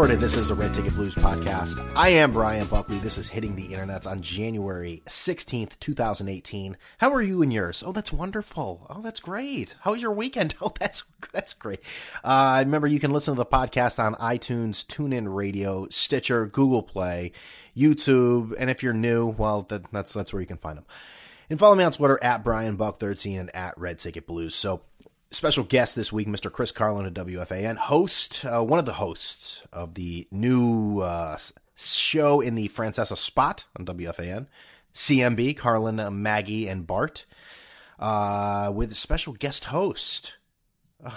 re-recorded. This is the Red Ticket Blues podcast. I am Brian Buckley. This is hitting the internets on January 16th, 2018. How are you and yours? Oh, that's wonderful. Oh, that's great. How was your weekend? Oh, that's that's great. Uh, remember, you can listen to the podcast on iTunes, TuneIn Radio, Stitcher, Google Play, YouTube, and if you're new, well, that, that's that's where you can find them. And follow me on Twitter at Brian Buck 13 and at Red Ticket Blues. So special guest this week, Mr. Chris Carlin of WFAN, host, uh, one of the hosts of the new uh, show in the Francesa spot on WFAN, CMB, Carlin, uh, Maggie, and Bart, uh, with a special guest host. Uh,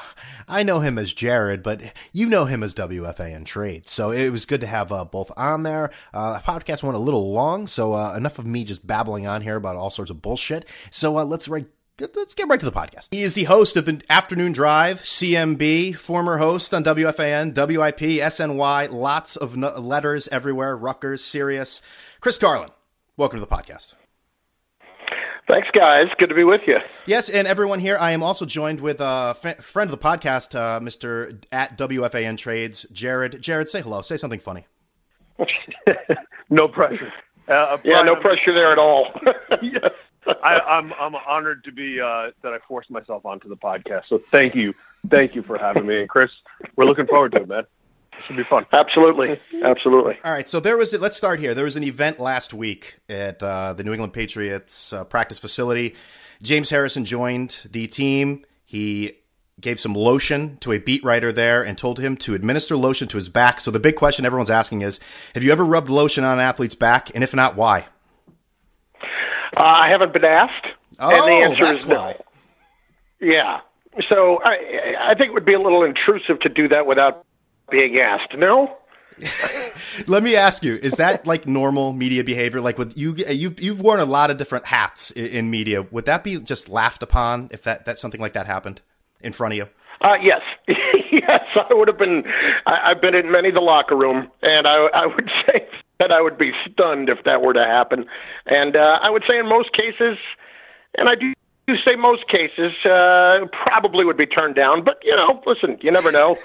I know him as Jared, but you know him as WFAN Trade. So it was good to have uh, both on there. Uh, the podcast went a little long, so enough of me just babbling on here about all sorts of bullshit. So let's right let's get right to the podcast. He is the host of the Afternoon Drive, CMB, former host on WFAN, WIP, SNY, lots of no- letters everywhere, Rutgers, Sirius. Chris Carlin, welcome to the podcast. Thanks, guys. Good to be with you. Yes, and everyone here. I am also joined with a f- friend of the podcast, uh, Mr. at WFAN Trades, Jared. Jared, say hello. Say something funny. no pressure. Uh, yeah, no pressure there at all. yes. I, am I'm, I'm honored to be uh, that I forced myself onto the podcast. So thank you, thank you for having me, and Chris. We're looking forward to it, man. It should be fun. Absolutely, absolutely. All right, so there was. Let's start here. There was an event last week at uh, the New England Patriots uh, practice facility. James Harrison joined the team. He gave some lotion to a beat writer there and told him to administer lotion to his back. So the big question everyone's asking is, have you ever rubbed lotion on an athlete's back? And if not, why? Uh, I haven't been asked, oh, and the answer is no. Why. Yeah. So I, I think it would be a little intrusive to do that without being asked. No. Let me ask you: Is that like normal media behavior? Like with you, you you've worn a lot of different hats in, in media. Would that be just laughed upon if that that something like that happened in front of you? Uh, yes, yes, I would have been. I, I've been in many the locker room, and I, I would say I would be stunned if that were to happen. And uh, I would say in most cases, and I do say most cases, uh, probably would be turned down. But you know, listen, you never know.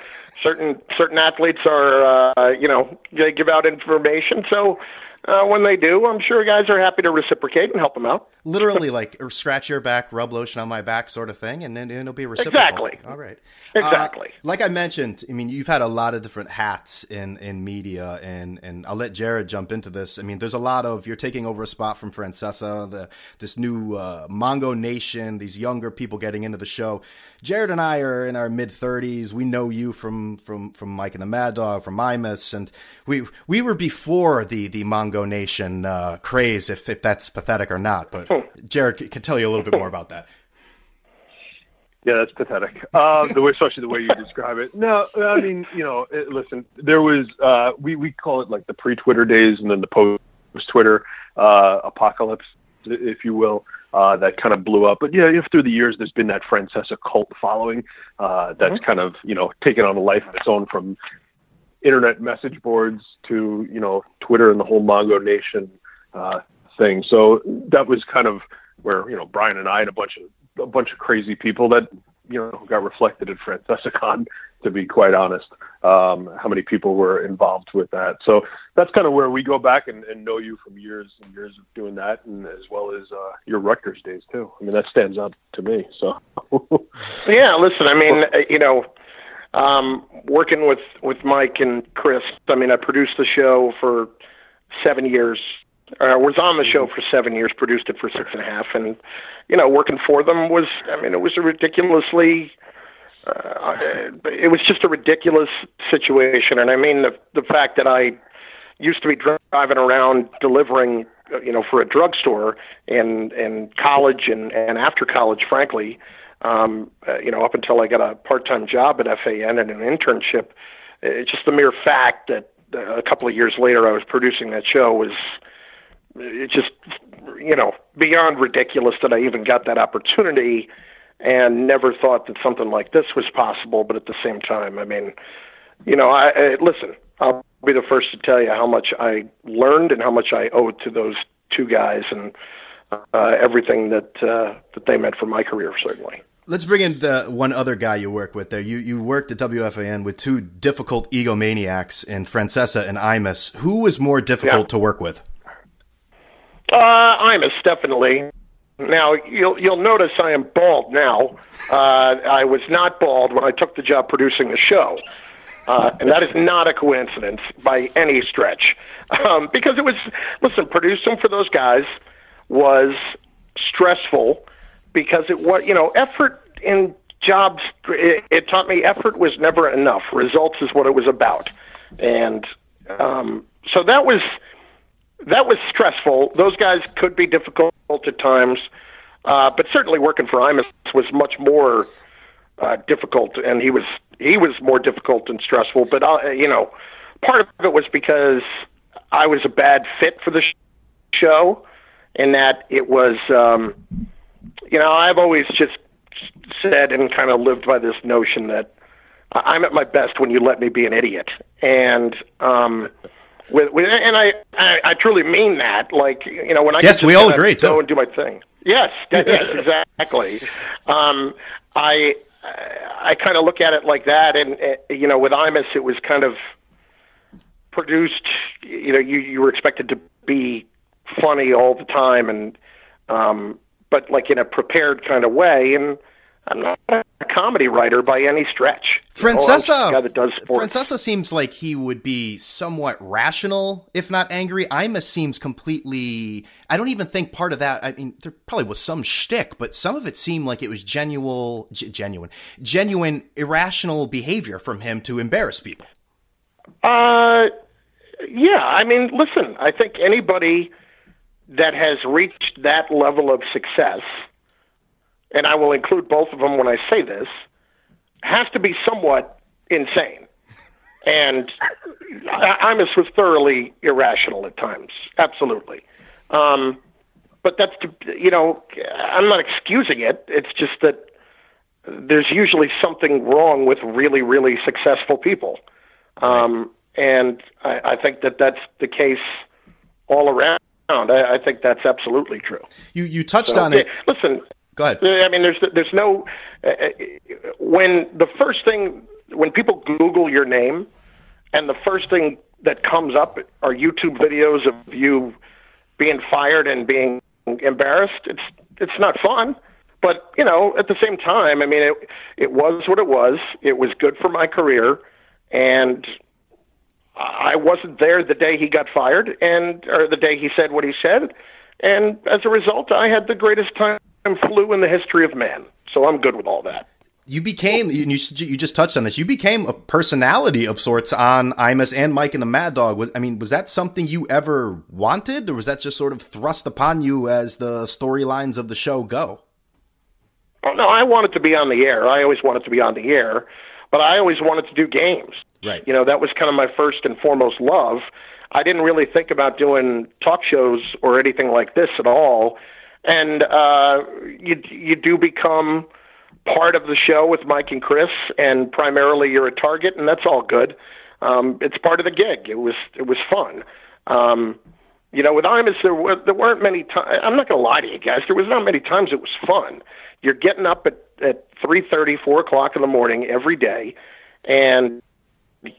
Certain certain athletes are, uh, you know, they give out information. So uh, when they do, I'm sure guys are happy to reciprocate and help them out. Literally, like scratch your back, rub lotion on my back, sort of thing, and then it'll be reciprocal. Exactly. All right. Exactly. Uh, like I mentioned, I mean, you've had a lot of different hats in in media, and and I'll let Jared jump into this. I mean, there's a lot of you're taking over a spot from Francesa, the this new uh, Mongo Nation, these younger people getting into the show. Jared and I are in our mid 30s. We know you from from from Mike and the Mad Dog, from Imus, and we we were before the the Mongo Nation uh, craze, if if that's pathetic or not. But hmm. Jared can tell you a little bit more about that. Yeah, that's pathetic. Uh, the way, especially the way you describe it. No, I mean, you know, it, listen, there was uh, we we call it like the pre-Twitter days and then the post-Twitter uh, apocalypse, if you will uh, that kind of blew up. But yeah, if through the years there's been that Francesa cult following uh, that's mm-hmm. kind of you know taken on a life of its own from internet message boards to you know Twitter and the whole Mongo Nation uh, thing. So that was kind of where you know Brian and I and a bunch of a bunch of crazy people that you know got reflected at FrancesaCon to be quite honest, um, how many people were involved with that. So that's kind of where we go back and, and, know you from years and years of doing that, and as well as uh, your Rutgers days too. I mean, that stands out to me. So yeah, listen, I mean, uh, you know, um, working with with Mike and Chris. I mean, I produced the show for seven years. I was on the show for seven years, produced it for six and a half, and you know, working for them was, I mean, it was a ridiculously uh, it was just a ridiculous situation. And I mean, the, the fact that I used to be driving around delivering, uh, you know, for a drugstore in, in college and, and after college, frankly, um, uh, you know, up until I got a part-time job at FAN and an internship, it's just the mere fact that uh, a couple of years later I was producing that show was, it's just, you know, beyond ridiculous that I even got that opportunity and never thought that something like this was possible. But at the same time, I mean, you know, I, I listen. I'll be the first to tell you how much I learned and how much I owe to those two guys and uh, everything that uh, that they meant for my career, certainly. Let's bring in the one other guy you work with there. You you worked at WFAN with two difficult egomaniacs in Francesa and Imus. Who was more difficult Yeah. to work with? Uh, Imus, definitely. Now you'll you'll notice I am bald now. Uh, I was not bald when I took the job producing the show, uh, and that is not a coincidence by any stretch. Um, because it was listen, producing for those guys was stressful because it was you know effort in jobs. It, it taught me effort was never enough. Results is what it was about, and um, so that was that was stressful. Those guys could be difficult at times, uh, but certainly working for Imus was much more uh, difficult, and he was he was more difficult and stressful. But uh, you know, part of it was because I was a bad fit for the sh- show, in that it was, um, you know, I've always just said and kind of lived by this notion that I'm at my best when you let me be an idiot, and um, with, with and I, I I truly mean that. Like you know, when I Yes, we all agree, too. And do my thing. Yes, that- yes, exactly. Um, I I kind of look at it like that, and uh, you know, with Imus, it was kind of produced. You know, you you were expected to be funny all the time, and um, but like in a prepared kind of way, and. I'm not a comedy writer by any stretch. You know, I'm just a Francesa, guy that does. Francesa seems like he would be somewhat rational, if not angry. Imus seems completely. I don't even think part of that. I mean, there probably was some shtick, but some of it seemed like it was genuine, genuine, genuine irrational behavior from him to embarrass people. Uh, yeah. I mean, listen. I think anybody that has reached that level of success, and I will include both of them when I say this, has to be somewhat insane. And I- Imus was thoroughly irrational at times. Absolutely. Um, but that's to, you know, I'm not excusing it. It's just that there's usually something wrong with really, really successful people. Um, and I, I think that that's the case all around. I, I think that's absolutely true. You you touched So, on it. Listen, Go ahead. I mean, there's there's no uh, uh, when the first thing when people Google your name, and the first thing that comes up are YouTube videos of you being fired and being embarrassed. It's it's not fun, but you know, at the same time, I mean, it it was what it was. It was good for my career, and I wasn't there the day he got fired, and or the day he said what he said, and as a result, I had the greatest time flu in the history of man. So I'm good with all that. You became you you just touched on this. You became a personality of sorts on Imus and Mike and the Mad Dog. Was, I mean, was that something you ever wanted, or was that just sort of thrust upon you as the storylines of the show go? Oh, no, I wanted to be on the air. I always wanted to be on the air, but I always wanted to do games. Right. You know, that was kind of my first and foremost love. I didn't really think about doing talk shows or anything like this at all. And uh, you you do become part of the show with Mike and Chris, and primarily you're a target, and that's all good. Um, it's part of the gig. It was it was fun. Um, you know, with Imus, there were there weren't many times. I'm not going to lie to you guys. There was not many times it was fun. You're getting up at at three thirty, four o'clock in the morning every day, and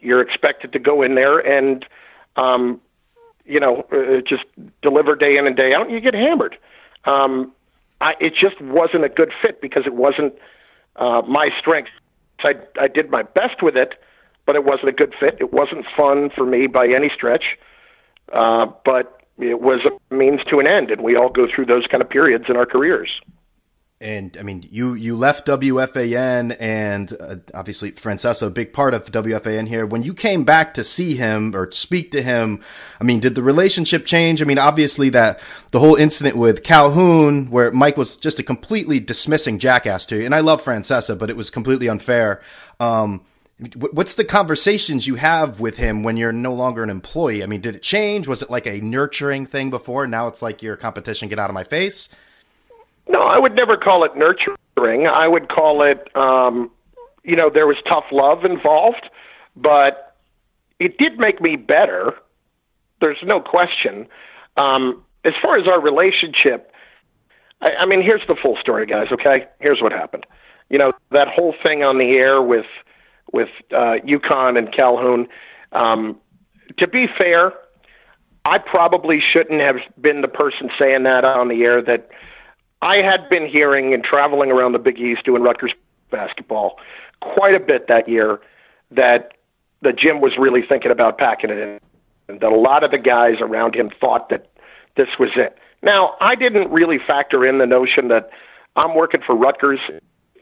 you're expected to go in there and, um, you know, uh, just deliver day in and day out, and you get hammered. Um, I, it just wasn't a good fit because it wasn't uh, my strength. I, I did my best with it, but it wasn't a good fit. It wasn't fun for me by any stretch. Uh, but it was a means to an end, and we all go through those kind of periods in our careers. And I mean, you you left WFAN, and uh, obviously Francesa, a big part of WFAN here. When you came back to see him or speak to him, I mean, did the relationship change? I mean, obviously that the whole incident with Calhoun, where Mike was just a completely dismissing jackass to you, and I love Francesa, but it was completely unfair. Um, what's the conversations you have with him when you're no longer an employee? I mean, did it change? Was it like a nurturing thing before? Now it's like your competition. Get out of my face. No, I would never call it nurturing. I would call it, um, you know, there was tough love involved, but it did make me better. There's no question. Um, as far as our relationship, I, I mean, here's the full story, guys. Okay, here's what happened. You know that whole thing on the air with with uh, and Calhoun. Um, to be fair, I probably shouldn't have been the person saying that on the air. That I had been hearing and traveling around the Big East doing Rutgers basketball quite a bit that year. That the Jim was really thinking about packing it in. And that a lot of the guys around him thought that this was it. Now, I didn't really factor in the notion that I'm working for Rutgers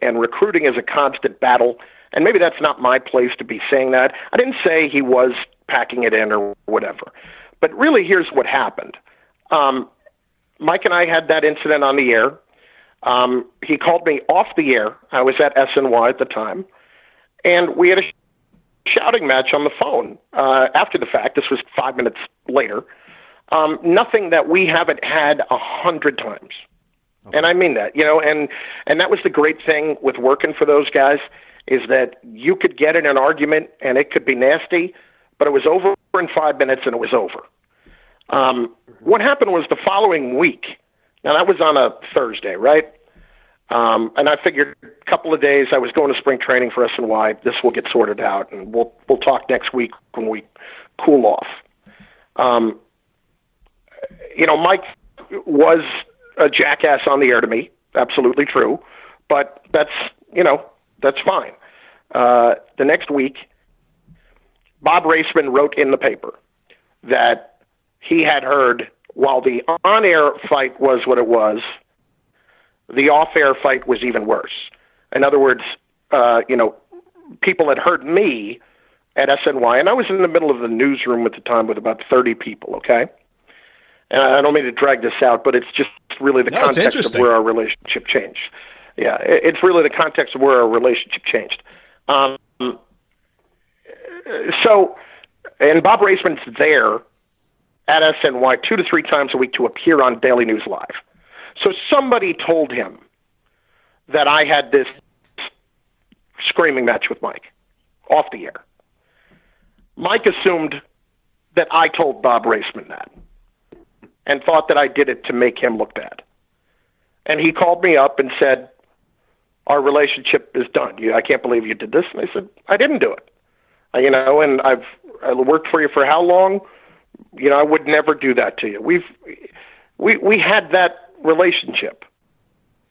and recruiting is a constant battle. And maybe that's not my place to be saying that. I didn't say he was packing it in or whatever. But really, here's what happened. Um, Mike and I had that incident on the air. Um, he called me off the air. I was at SNY at the time. And we had a shouting match on the phone uh, after the fact. This was five minutes later. Um, nothing that we haven't had a hundred times. Okay. And I mean that, you know, and and that was the great thing with working for those guys is that you could get in an argument and it could be nasty, but it was over in five minutes and it was over. Um, what happened was the following week. Now that was on a Thursday, right? Um, and I figured a couple of days I was going to spring training for SNY. This will get sorted out, and we'll we'll talk next week when we cool off. Um, you know, Mike was a jackass on the air to me. Absolutely true, but that's you know that's fine. Uh, the next week, Bob Raissman wrote in the paper that he had heard while the on-air fight was what it was the off-air fight was even worse. In other words, uh, you know, people had heard me at SNY, and I was in the middle of the newsroom at the time with about 30 people. Okay, and I don't mean to drag this out, but it's just really the no, context of where our relationship changed. Yeah, it's really the context of where our relationship changed. Um, so, and Bob Raissman's there at SNY two to three times a week to appear on Daily News Live. So somebody told him that I had this screaming match with Mike off the air. Mike assumed that I told Bob Raissman that and thought that I did it to make him look bad. And he called me up and said, Our relationship is done. You, I can't believe you did this. And I said, I didn't do it. Uh, you know, and I've I worked for you for how long? You know, I would never do that to you. We've we we had that relationship.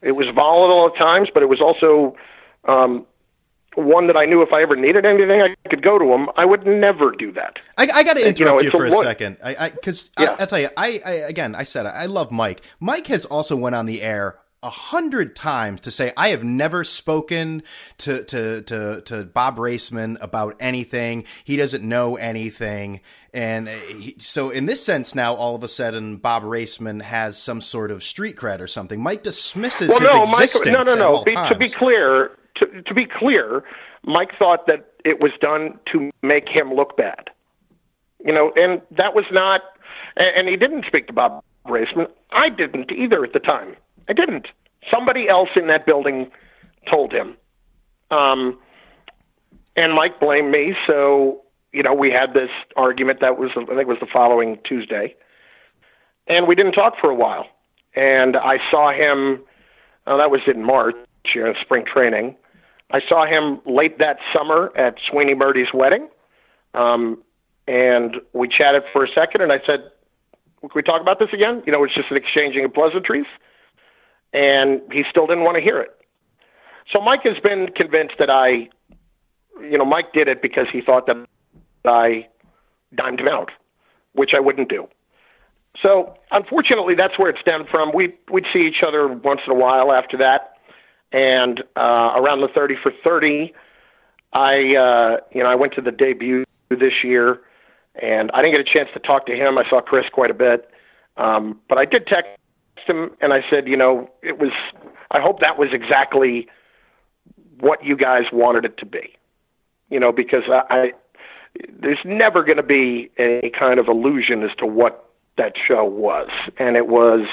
It was volatile at times, but it was also um, one that I knew if I ever needed anything, I could go to him. I would never do that. I, I got to interrupt you, know, you for a, a second, because I, yeah. I, will tell you, I, I again, I said I love Mike. Mike has also went on the air a hundred times to say I have never spoken to to to to Bob Raissman about anything. He doesn't know anything, and uh, he, so in this sense, now all of a sudden Bob Raissman has some sort of street cred or something. Mike dismisses well, no, Mike, no, no, no. Be, to be clear, to, to be clear, Mike thought that it was done to make him look bad. You know, and that was not. And, and he didn't speak to Bob Raissman. I didn't either at the time. I didn't. Somebody else in that building told him. Um, and Mike blamed me. So, you know, we had this argument that was, I think it was the following Tuesday. And we didn't talk for a while. And I saw him, oh, that was in March, you know, spring training. I saw him late that summer at Sweeny Murti's wedding. Um, and we chatted for a second, and I said, Can we talk about this again? You know, it's just an exchanging of pleasantries and he still didn't want to hear it. So Mike has been convinced that I, you know, Mike did it because he thought that I dimed him out, which I wouldn't do. So unfortunately, that's where it stemmed from. We we'd see each other once in a while after that, and uh, around the thirty for thirty, I uh, you know I went to the debut this year, and I didn't get a chance to talk to him. I saw Chris quite a bit, um, but I did text him and I said, you know, it was. I hope that was exactly what you guys wanted it to be. You know, because I, I there's never going to be any kind of illusion as to what that show was, and it was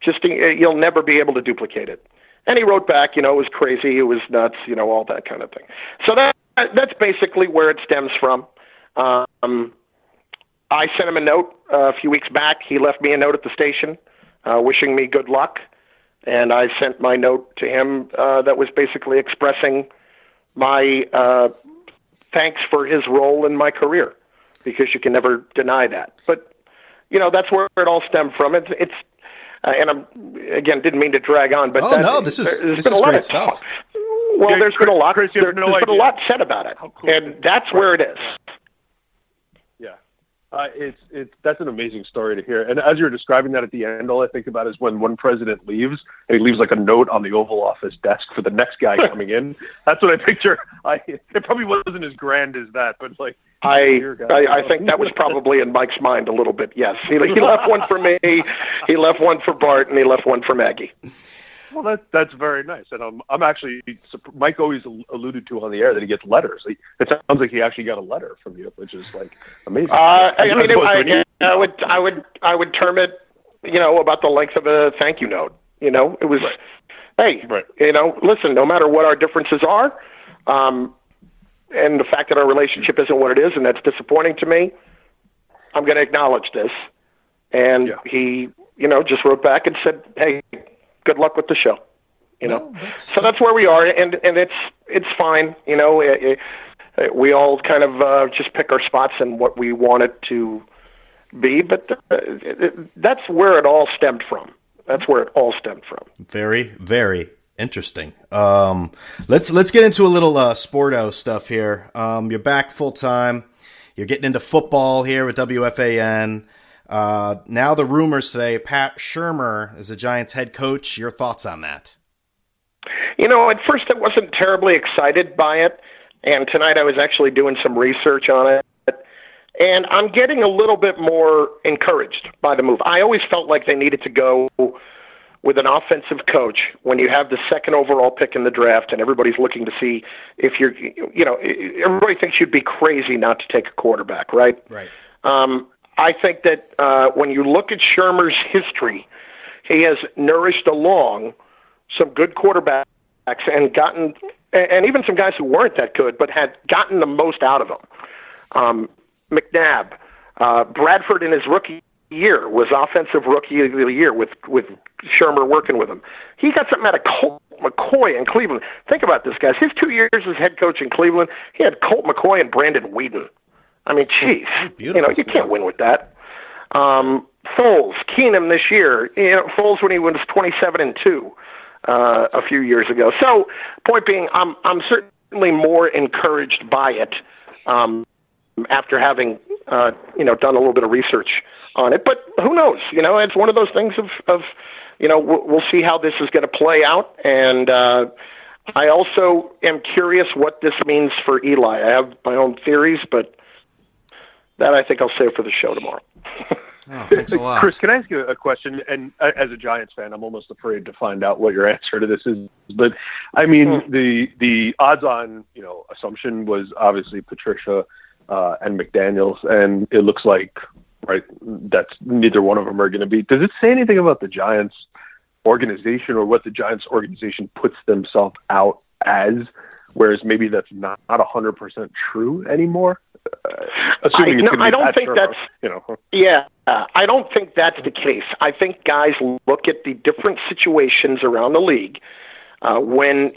just you'll never be able to duplicate it. And he wrote back, you know, it was crazy, it was nuts, you know, all that kind of thing. So that that's basically where it stems from. Um, I sent him a note uh, a few weeks back. He left me a note at the station, uh, wishing me good luck, and I sent my note to him uh, that was basically expressing my uh, thanks for his role in my career, because you can never deny that. But you know that's where it all stemmed from. It's, it's uh, and I'm again didn't mean to drag on, but oh that, no, this is there's this been is a lot great of stuff. Well, Yeah, there's Chris- been a lot. Chris, you have there's been a idea. lot said about it, cool. and that's where it is. Uh, it's it's that's an amazing story to hear. And as you're describing that at the end, all I think about is when one president leaves and he leaves like a note on the Oval Office desk for the next guy coming in. That's what I picture. I it probably wasn't as grand as that, but like I, I I think that was probably in Mike's mind a little bit. Yes, he, he left one for me, he left one for Bart, and he left one for Maggie. Well, that that's very nice, and I'm I'm actually Mike always alluded to on the air that he gets letters. He, it sounds like he actually got a letter from you, which is like amazing. Uh, I mean, As opposed to an I, I would, I would, I would term it, you know, about the length of a thank you note. You know, it was, hey, Right. you know, listen, no matter what our differences are, um, and the fact that our relationship isn't what it is, and that's disappointing to me, I'm going to acknowledge this. And Yeah. he, you know, just wrote back and said, hey, good luck with the show. You know, No, that's- so that's where we are, and and it's it's fine. You know, it, it, we all kind of uh, just pick our spots and what we want it to be, but uh, it, it, that's where it all stemmed from. That's where it all stemmed from. Very, very interesting. Um, let's let's get into a little uh, sporto stuff here. Um, you're back full time. You're getting into football here with WFAN. Uh, now the rumors today: Pat Shurmur is the Giants' head coach. Your thoughts on that? You know, at first I wasn't terribly excited by it, and tonight I was actually doing some research on it. And I'm getting a little bit more encouraged by the move. I always felt like they needed to go with an offensive coach when you have the second overall pick in the draft and everybody's looking to see if you're, you know, everybody thinks you'd be crazy not to take a quarterback, right? Right. Um, I think that uh, when you look at Shurmur's history, he has nourished along some good quarterbacks and gotten, and even some guys who weren't that good, but had gotten the most out of them. Um, McNabb, uh, Bradford in his rookie year was offensive rookie of the year with with Shurmur working with him. He got something out of Colt McCoy in Cleveland. Think about this, guys. His two years as head coach in Cleveland, he had Colt McCoy and Brandon Weeden. I mean, jeez, you know, you can't win with that. Um, Foles, Keenum this year. You know, Foles when he was twenty-seven and two uh, a few years ago. So, point being, I'm I'm certainly more encouraged by it um, after having uh, you know done a little bit of research on it. But who knows? You know, it's one of those things of of you know we'll, we'll see how this is going to play out and. Uh, I also am curious what this means for Eli. I have my own theories, but that I think I'll save for the show tomorrow. Oh, thanks a lot. Chris, can I ask you a question? And uh, as a Giants fan, I'm almost afraid to find out what your answer to this is. But I mean, Hmm. the the odds-on, you know, assumption was obviously Patricia uh, and McDaniel's, and it looks like right that's neither one of them are going to be. Does it say anything about the Giants organization or what the Giants organization puts themselves out as? Whereas maybe that's not not hundred percent true anymore. Uh, I- no, I don't think that's- you know. Yeah, I don't think that's the case. I think guys look at the different situations around the league uh, when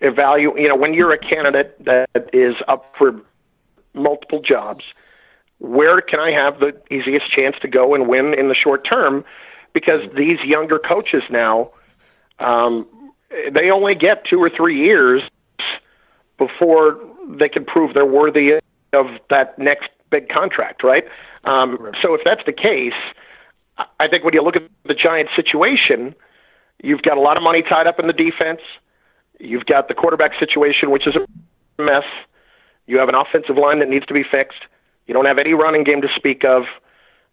evaluate. You know, when you're a candidate that is up for multiple jobs, where can I have the easiest chance to go and win in the short term? Because these younger coaches now, um, they only get two or three years before they can prove they're worthy of that next big contract, right? Um, so if that's the case, I- think when you look at the Giants' situation, you've got a lot of money tied up in the defense. You've got the quarterback situation, which is a mess. You have an offensive line that needs to be fixed. You don't have any running game to speak of,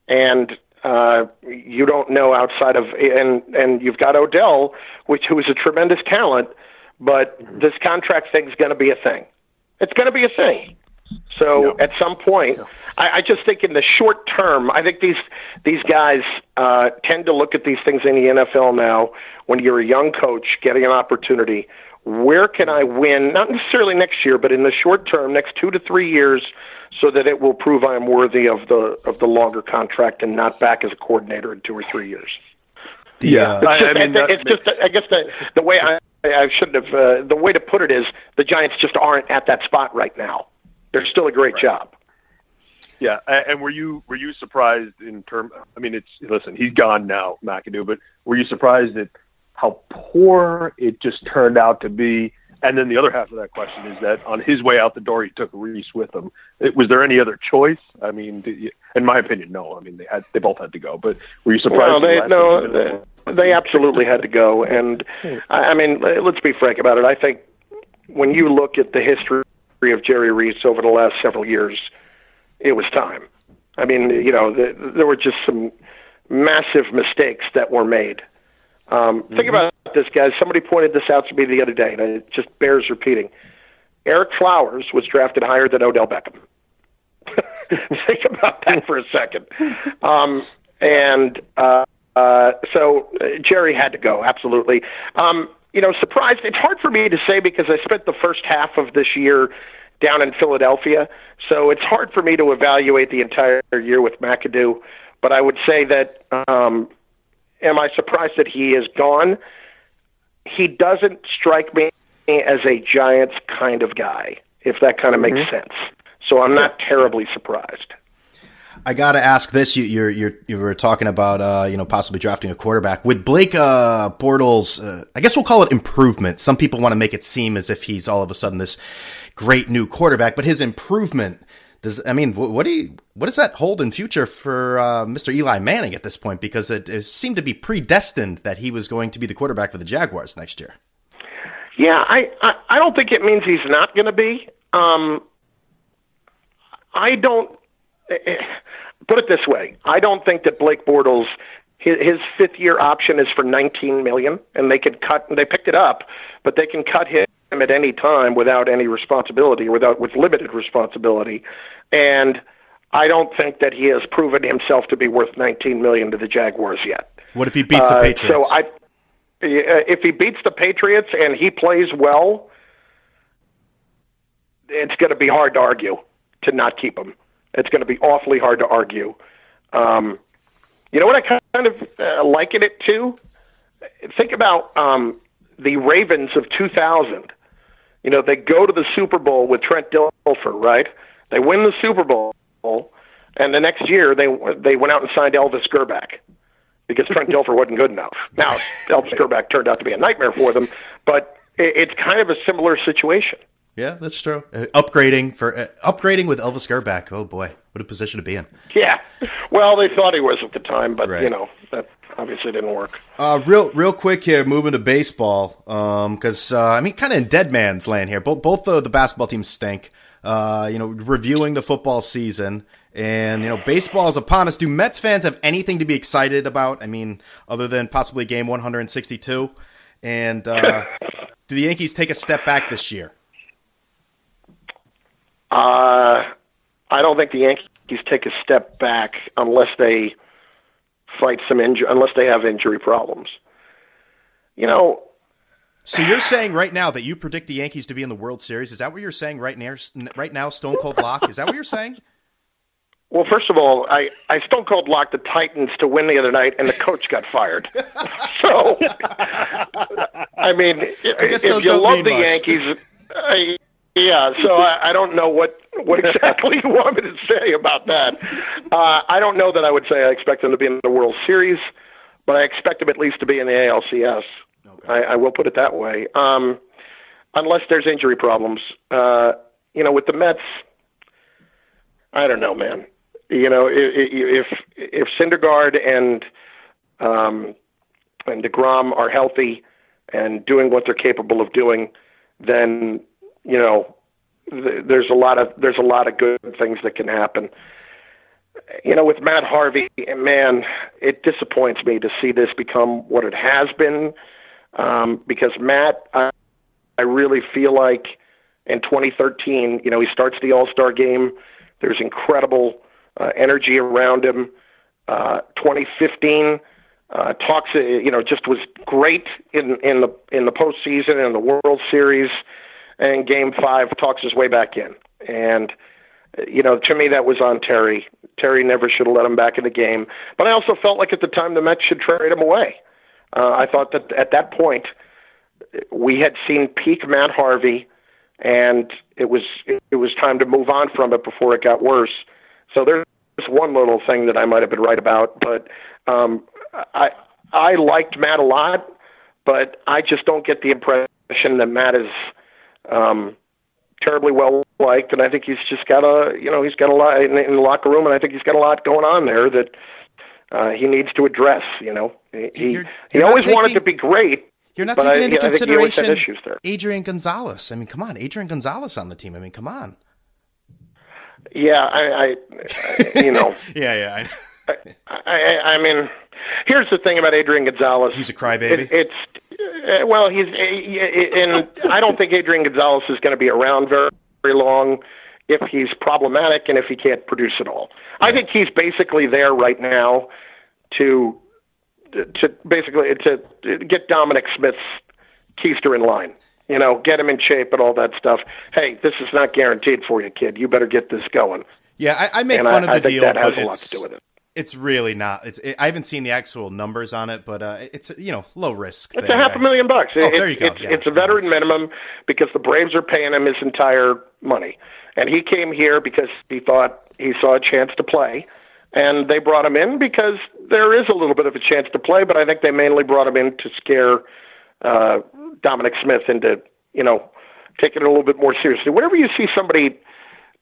and uh, you don't know outside of and and you've got Odell, which who is a tremendous talent, but this contract thing's going to be a thing. It's going to be a thing. So Yeah. at some point, I, I just think in the short term, I think these these guys uh, tend to look at these things in the NFL now. When you're a young coach getting an opportunity, where can I win? Not necessarily next year, but in the short term, next two to three years, so that it will prove I am worthy of the of the longer contract and not back as a coordinator in two or three years. Yeah. uh, It's I- just, I mean, that it's just I guess the the way I I shouldn't have uh, the way to put it is the Giants just aren't at that spot right now. They're still a great job. Yeah, and were you were you surprised in term? I mean, it's listen, he's gone now, McAdoo. But were you surprised at how poor it just turned out to be? And then the other half of that question is that on his way out the door, he took Reese with him. It, was there any other choice? I mean, you- in my opinion, no. I mean, they had they both had to go. But were you surprised? Well, they no, minute? they, they absolutely had to go. And hmm. I I mean, let's be frank about it. I think when you look at the history of Jerry Reese over the last several years, it was time. I mean, you know, the, there were just some massive mistakes that were made. Um, Think about this, guys. Somebody pointed this out to me the other day, and it just bears repeating. Ereck Flowers was drafted higher than Odell Beckham. Think about that for a second. Um, and uh, uh, so Jerry had to go, absolutely. Um, you know, surprised. It's hard for me to say because I spent the first half of this year down in Philadelphia, so it's hard for me to evaluate the entire year with McAdoo. But I would say that, um, am I surprised that he is gone? He doesn't strike me as a Giants kind of guy, if that kind of makes sense. So I'm not terribly surprised. I got to ask this: you you're, you're, you were talking about uh, you know possibly drafting a quarterback with Blake uh, Bortles. Uh, I guess we'll call it improvement. Some people want to make it seem as if he's all of a sudden this great new quarterback, but his improvement does. I mean, wh- what do you what does that hold in future for uh, Mr. Eli Manning at this point? Because it, it seemed to be predestined that he was going to be the quarterback for the Jaguars next year. Yeah, I, I, I don't think it means he's not going to be. Um, I don't put it this way. I don't think that Blake Bortles his, fifth year option is for 19 million, and they could cut. They picked it up, but they can cut him at any time without any responsibility, without with limited responsibility, and. I don't think that he has proven himself to be worth 19 million to the Jaguars yet. What if he beats the Uh, Patriots? So I, if he beats the Patriots and he plays well, it's going to be hard to argue to not keep him. It's going to be awfully hard to argue. Um, you know what I kind of uh, liken it to? Think about um, the Ravens of 2000. You know, they go to the Super Bowl with Trent Dilfer, right? They win the Super Bowl, and the next year they they went out and signed Elvis Grbac because Trent Dilfer wasn't good enough. Now, Elvis Grbac turned out to be a nightmare for them, but it, it's kind of a similar situation. Yeah, that's true. Uh, upgrading for uh, upgrading with Elvis Grbac. Oh boy, what a position to be in. Yeah. Well, they thought he was at the time, but Right. you know that obviously didn't work. Uh, real, real quick here, moving to baseball. Um, cause, uh, I mean, kind of in dead man's land here. Both, both the, the basketball teams stink. Uh, you know, reviewing the football season and, you know, baseball is upon us. Do Mets fans have anything to be excited about? I mean, other than possibly game 162? And, uh, do the Yankees take a step back this year? Uh, I don't think the Yankees take a step back unless they fight some injury, unless they have injury problems. You know, So you're saying right now that you predict the Yankees to be in the World Series? Is that what you're saying right now? Right now, Stone Cold Lock? Is that what you're saying? Well, first of all, I, I stone cold locked the Titans to win the other night, and the coach got fired. so, I mean, guess if you love the much. Yankees, I, yeah. So I, I don't know what what exactly you want me to say about that. Uh, I don't know that I would say I expect them to be in the World Series, but I expect them at least to be in the ALCS. Okay. I, I will put it that way. Um, unless there's injury problems, uh, you know, with the Mets, I don't know, man. You know, i- i- if if Syndergaard and um, and Degrom are healthy and doing what they're capable of doing, then you know th- there's a lot of there's a lot of good things that can happen. You know, with Matt Harvey, man, it disappoints me to see this become what it has been. Um, because Matt, I, I really feel like in 2013, you know, he starts the All Star game. There's incredible uh, energy around him. Uh, 2015 uh, talks, uh, you know, just was great in in the in the postseason and the World Series. And Game Five talks his way back in. And you know, to me, that was on Terry. Terry never should have let him back in the game. But I also felt like at the time the Mets should trade him away. Uh, I thought that at that point we had seen peak Matt Harvey, and it was it was time to move on from it before it got worse. So there's one little thing that I might have been right about, but um, I I liked Matt a lot, but I just don't get the impression that Matt is um, terribly well liked, and I think he's just got a you know he's got a lot in, in the locker room, and I think he's got a lot going on there that uh, he needs to address. You know, he you're, he you're always taking, wanted to be great. You're not taking I, into consideration Adrian Gonzalez. I mean, come on, Adrian Gonzalez on the team. I mean, come on. Yeah, I, I, I you know. yeah, yeah. I, I, I mean, here's the thing about Adrian Gonzalez. He's a crybaby. It, it's uh, well, he's and I don't think Adrian Gonzalez is going to be around very, very long if he's problematic and if he can't produce at all. I think he's basically there right now to to basically to get Dominic Smith's keister in line. You know, get him in shape and all that stuff. Hey, this is not guaranteed for you, kid. You better get this going. Yeah, I, I make and fun I, of the I deal, that has but a lot to do with it. It's really not. It's. It, I haven't seen the actual numbers on it, but uh, it's you know low risk. It's thing, a half right? a million bucks. Oh, it, there you go. It's, yeah. it's a veteran minimum because the Braves are paying him his entire money, and he came here because he thought he saw a chance to play, and they brought him in because there is a little bit of a chance to play, but I think they mainly brought him in to scare uh, Dominic Smith into you know taking it a little bit more seriously. Whenever you see somebody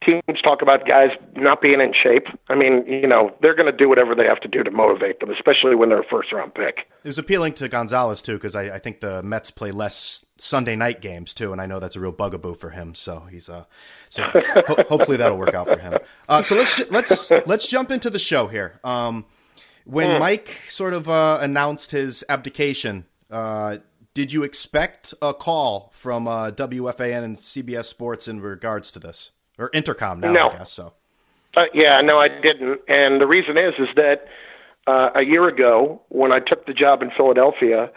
teams talk about guys not being in shape. I mean, you know, they're going to do whatever they have to do to motivate them, especially when they're a first round pick. It was appealing to Gonzalez too, because I, I, think the Mets play less Sunday night games too, and I know that's a real bugaboo for him. So he's uh, so ho- hopefully that'll work out for him. Uh, so let's let's let's jump into the show here. Um, when mm. Mike sort of uh, announced his abdication, uh, did you expect a call from uh, WFAN and CBS Sports in regards to this? Or intercom now, no. I guess so. Uh, yeah, no, I didn't, and the reason is is that uh, a year ago when I took the job in Philadelphia,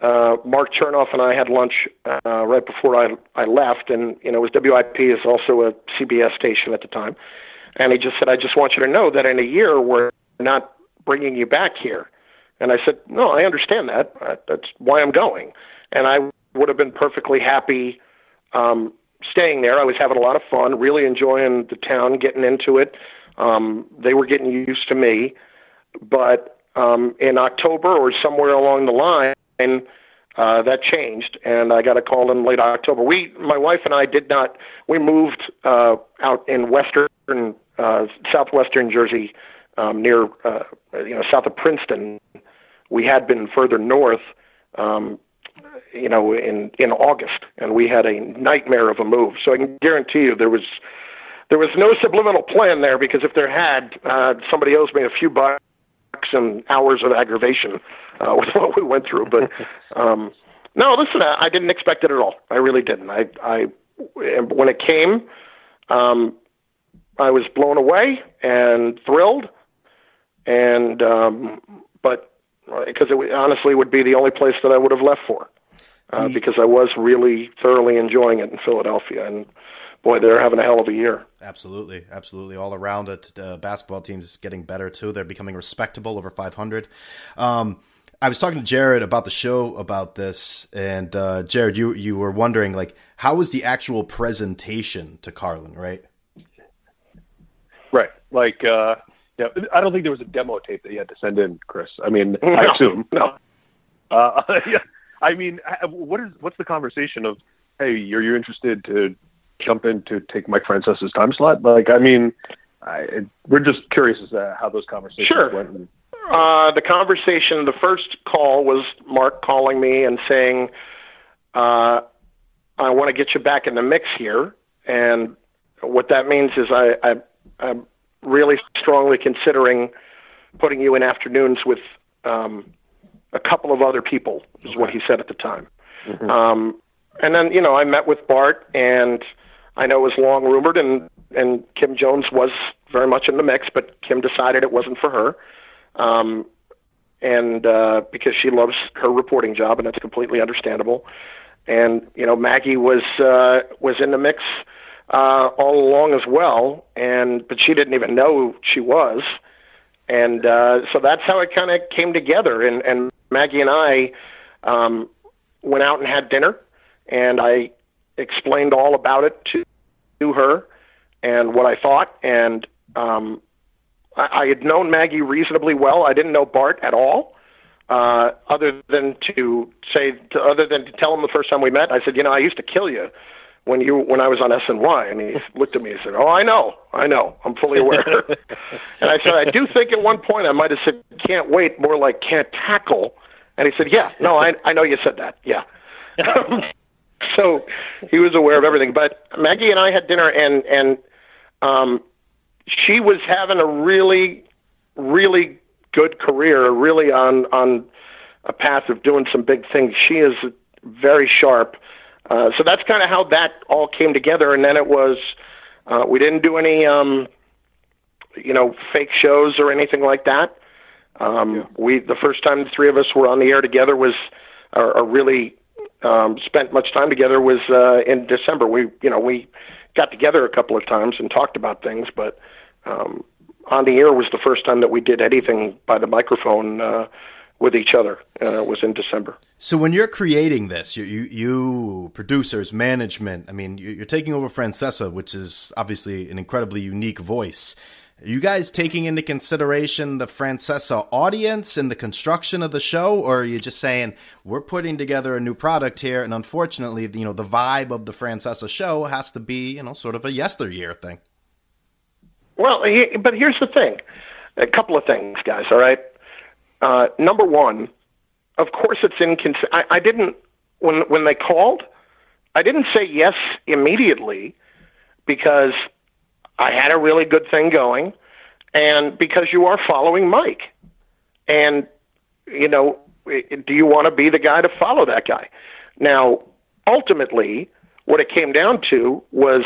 uh, Mark Chernoff and I had lunch uh, right before I I left, and you know, it was WIP is also a CBS station at the time, and he just said, "I just want you to know that in a year we're not bringing you back here," and I said, "No, I understand that. Uh, that's why I'm going," and I would have been perfectly happy um, staying there. I was having a lot of fun, really enjoying the town, getting into it. Um, they were getting used to me, but um, in October or somewhere along the line, uh, that changed, and I got a call in late October. We, my wife and I, did not. We moved uh, out in western, uh, southwestern Jersey, um, near uh, you know south of Princeton. We had been further north. Um, you know, in in August, and we had a nightmare of a move. So I can guarantee you there was there was no subliminal plan there because if there had, uh, somebody owes me a few bucks and hours of aggravation uh, with what we went through. But um, no, listen, I, I didn't expect it at all. I really didn't. I I when it came, um, I was blown away and thrilled, and um, but because it honestly would be the only place that I would have left for uh, because I was really thoroughly enjoying it in Philadelphia. And boy, they're having a hell of a year. Absolutely, absolutely. All around it, the basketball team's getting better too. They're becoming respectable, over 500. Um, I was talking to Jared about the show about this, and uh, Jared, you you were wondering like how was the actual presentation to Carlin, right? Right, like uh, yeah, I don't think there was a demo tape that you had to send in, Chris. I mean, no, I assume no. Uh, yeah, I mean, what is what's the conversation of? Hey, are you interested to jump in to take Mike Francesa's time slot? Like, I mean, I, we're just curious as to how those conversations sure. went. Uh, the conversation, the first call was Mark calling me and saying, uh, "I want to get you back in the mix here," and what that means is I, I I'm really strongly considering putting you in afternoons with um, a couple of other people, is okay. what he said at the time. Mm-hmm. Um, and then, you know, I met with Bart, and I know it was long rumored, and, and Kim Jones was very much in the mix, but Kim decided it wasn't for her. Um, and uh, because she loves her reporting job, and that's completely understandable. And you know, Maggie was uh, was in the mix uh, all along as well, and but she didn't even know she was, and uh, so that's how it kind of came together. And and Maggie and I um, went out and had dinner, and I explained all about it to, to her and what I thought. And um, I, I had known Maggie reasonably well. I didn't know Bart at all, uh, other than to say, to, other than to tell him the first time we met. I said, you know, I used to kill you when you when I was on SNY, and he looked at me and said, "Oh, I know, I know, I'm fully aware." and I said, "I do think at one point I might have said can't wait, more like can't tackle." And he said, "Yeah, no, I I know you said that, yeah." so he was aware of everything. But Maggie and I had dinner, and and um, she was having a really, really good career, really on on a path of doing some big things. She is very sharp uh, so that's kind of how that all came together. And then it was, uh, we didn't do any, um, you know, fake shows or anything like that. Um, yeah. We the first time the three of us were on the air together was, or, or really um, spent much time together was uh, in December. We, you know, we got together a couple of times and talked about things, but um, on the air was the first time that we did anything by the microphone. Uh, with each other. Uh, was in December. So when you're creating this, you, you, you producers, management, I mean, you're taking over Francesa, which is obviously an incredibly unique voice. Are you guys taking into consideration the Francesa audience and the construction of the show, or are you just saying we're putting together a new product here, and unfortunately, you know, the vibe of the Francesa show has to be, you know, sort of a yesteryear thing? Well, he, but here's the thing: a couple of things, guys. All right, uh, number one, of course, it's inconsistent. I, I didn't when when they called, I didn't say yes immediately because I had a really good thing going, and because you are following Mike, and you know, do you want to be the guy to follow that guy? Now, ultimately, what it came down to was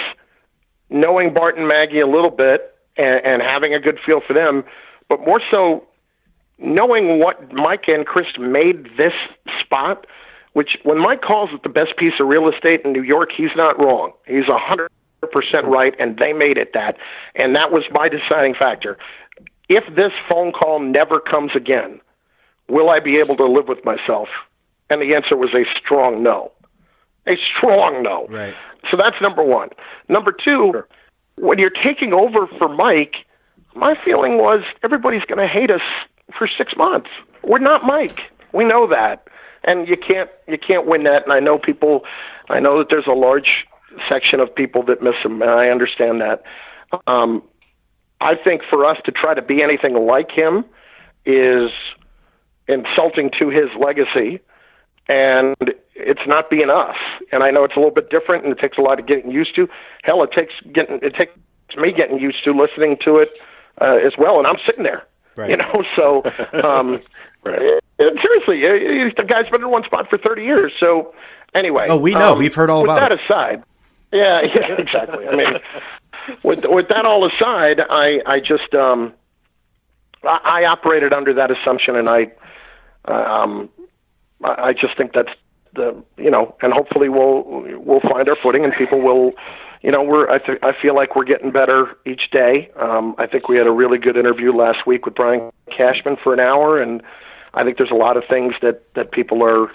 knowing Bart and Maggie a little bit and, and having a good feel for them, but more so knowing what Mike and Chris made this spot, which when Mike calls it the best piece of real estate in New York, he's not wrong. He's a hundred percent right, and they made it that, and that was my deciding factor. If this phone call never comes again, will I be able to live with myself? And the answer was a strong no. A strong no. Right. So that's number one. Number two, when you're taking over for Mike, my feeling was everybody's going to hate us for six months. We're not Mike. We know that, and you can't you can't win that. And I know people. I know that there's a large section of people that miss him, and I understand that. Um, I think for us to try to be anything like him is insulting to his legacy, and it's not being us. And I know it's a little bit different, and it takes a lot of getting used to. Hell, it takes getting it takes me getting used to listening to it uh, as well. And I'm sitting there Right. You know, so um, right. seriously, the guy's been in one spot for 30 years. So anyway, oh, we know, um, we've heard all about that it. aside. Yeah, yeah, exactly. I mean, with with that all aside, I I just um, I, I operated under that assumption, and I um, I just think that's the you know, and hopefully we'll we'll find our footing, and people will you know, we're I, th- I feel like we're getting better each day. Um, I think we had a really good interview last week with Brian Cashman for an hour, and I think there's a lot of things that that people are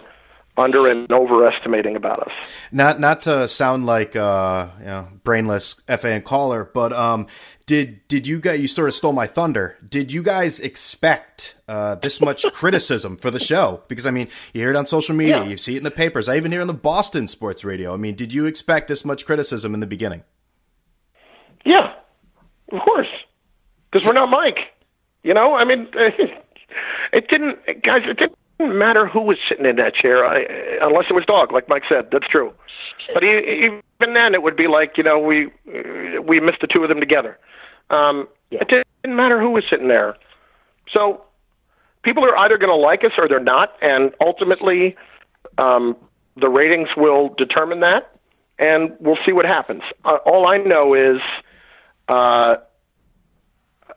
under and overestimating about us. Not not to sound like uh, you know brainless FAN caller, but um, did did you guys you sort of stole my thunder? Did you guys expect uh, this much criticism for the show? Because I mean, you hear it on social media, yeah. you see it in the papers. I even hear it on the Boston sports radio. I mean, did you expect this much criticism in the beginning? Yeah, of course, because we're not Mike. You know, I mean, it didn't, guys. It didn't matter who was sitting in that chair, I, unless it was dog, like Mike said. That's true. But even then, it would be like you know we we missed the two of them together. Um, yeah. It didn't matter who was sitting there. So people are either going to like us or they're not, and ultimately, um, the ratings will determine that, and we'll see what happens. Uh, all I know is. Uh,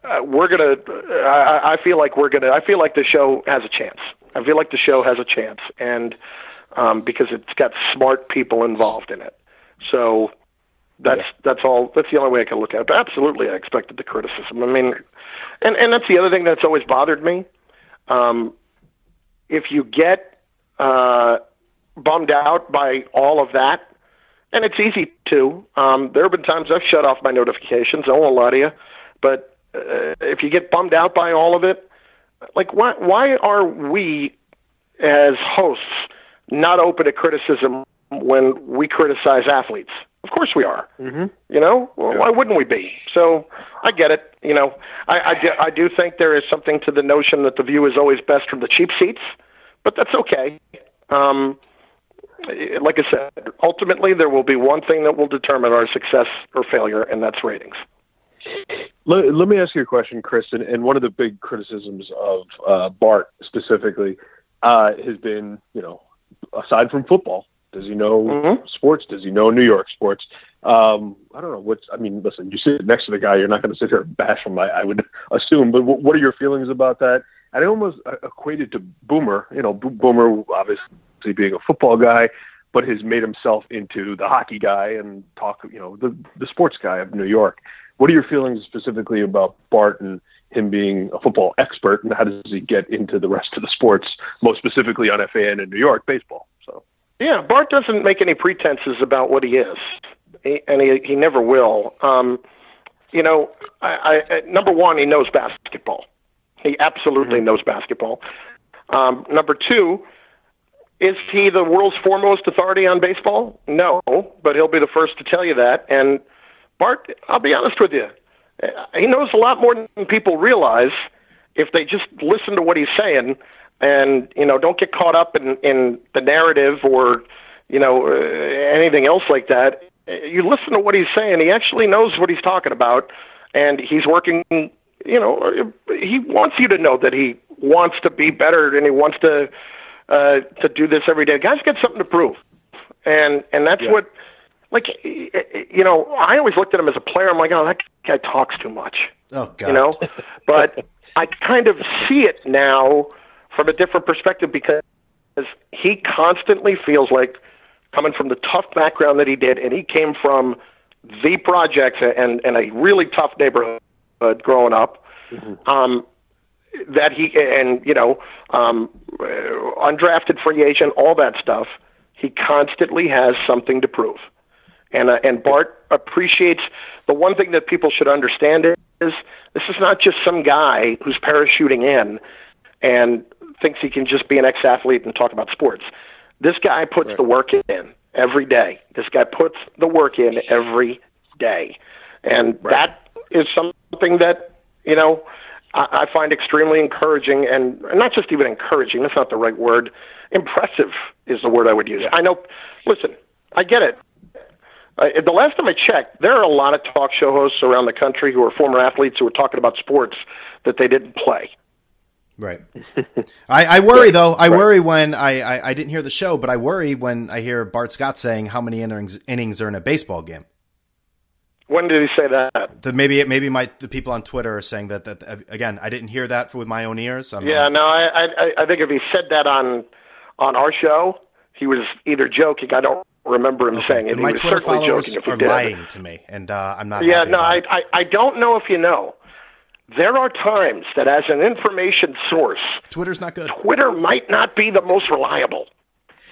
uh, we're gonna. I, I feel like we're gonna. I feel like the show has a chance. I feel like the show has a chance, and um, because it's got smart people involved in it. So that's yeah. that's all. That's the only way I can look at it. But absolutely, I expected the criticism. I mean, and and that's the other thing that's always bothered me. Um, if you get uh, bummed out by all of that, and it's easy to. Um, there have been times I've shut off my notifications. I won't lie to you, but uh, if you get bummed out by all of it, like why why are we as hosts not open to criticism when we criticize athletes? Of course we are. Mm-hmm. You know, well, why wouldn't we be? So I get it. You know, I, I, do, I do think there is something to the notion that the view is always best from the cheap seats, but that's okay. Um, like I said, ultimately there will be one thing that will determine our success or failure, and that's ratings. Let, let me ask you a question, Chris. And, and one of the big criticisms of uh, Bart specifically uh, has been, you know, aside from football, does he know Mhm. sports? Does he know New York sports? Um, I don't know. What's I mean, listen, you sit next to the guy, you're not going to sit here and bash him. I, I would assume. But what, what are your feelings about that? And I almost uh, equated to Boomer. You know, Bo- Boomer obviously being a football guy, but has made himself into the hockey guy and talk. You know, the the sports guy of New York. What are your feelings specifically about Bart and him being a football expert, and how does he get into the rest of the sports, most specifically on FAN in New York baseball? So. Yeah, Bart doesn't make any pretenses about what he is, he, and he he never will. Um, you know, I, I, number one, he knows basketball. He absolutely knows basketball. Um, number two, is he the world's foremost authority on baseball? No, but he'll be the first to tell you that. And Bart, I'll be honest with you, he knows a lot more than people realize if they just listen to what he's saying and you know don't get caught up in in the narrative or you know uh, anything else like that. You listen to what he's saying he actually knows what he's talking about and he's working you know he wants you to know that he wants to be better and he wants to uh to do this every day. Guys got something to prove. And and that's Yeah. what like you know i always looked at him as a player. I'm like oh that guy talks too much. Oh God. you know? But i kind of see it now from a different perspective because he constantly feels like coming from the tough background that he did and he came from the projects and and a really tough neighborhood growing up um that he and you know um undrafted free agent all that stuff. He constantly has something to prove and uh, and Bart appreciates the one thing that people should understand is this is not just some guy who's parachuting in and thinks he can just be an ex-athlete and talk about sports. This guy puts the work in every day. This guy puts the work in every day, and that is something that you know I, I find extremely encouraging, and not just even encouraging. That's not the right word. Impressive is the word I would use. I know. Listen, I get it. Uh, the last time I checked, there are a lot of talk show hosts around the country who are former athletes who are talking about sports that they didn't play. Right. I, I worry though. I worry when I, I, I didn't hear the show, but I worry when I hear Bart Scott saying how many innings innings are in a baseball game. When did he say that? The, maybe maybe my the people on Twitter are saying that that again. I didn't hear that with my own ears. I'm, Yeah, no, I, I, I think if he said that on on our show, he was either joking. I don't remember him saying it. Then He my was Twitter certainly followers joking if he are did. lying to me, and uh, I'm not. Yeah, happy no, about I, it. I, I don't know if you know. There are times that, as an information source, Twitter's not good. Twitter might not be the most reliable.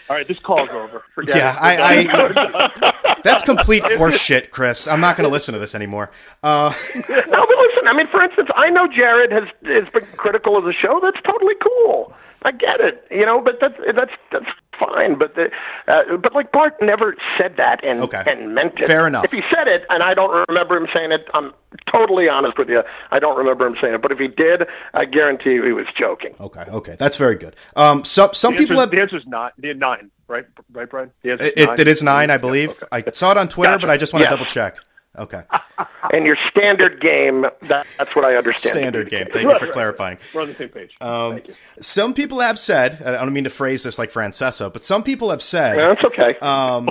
All right, this call's over. Forget Yeah, it. I, I that's complete horseshit, Chris. I'm not going to listen to this anymore. Uh, no, but listen, I mean, for instance, I know Jared has has been critical of the show. That's totally cool. I get it, you know, but that's that's that's fine. But the uh, but like Bart never said that and Okay. and meant it. Fair enough. If he said it, and I don't remember him saying it, I'm totally honest with you. I don't remember him saying it. But if he did, I guarantee you he was joking. okay, okay, that's very good. Um, some some people have. the answer is not the nine, right? Right, Brian. The answer's It, it is nine, I believe. okay. I saw it on Twitter, Gotcha. but I just want to Yes. double check. Okay, And your standard game, that, that's what I understand. standard game. Thank you for clarifying. We're on the same page. Um. Some people have said, I don't mean to phrase this like Francesa, but some people have said Yeah, that's okay. um,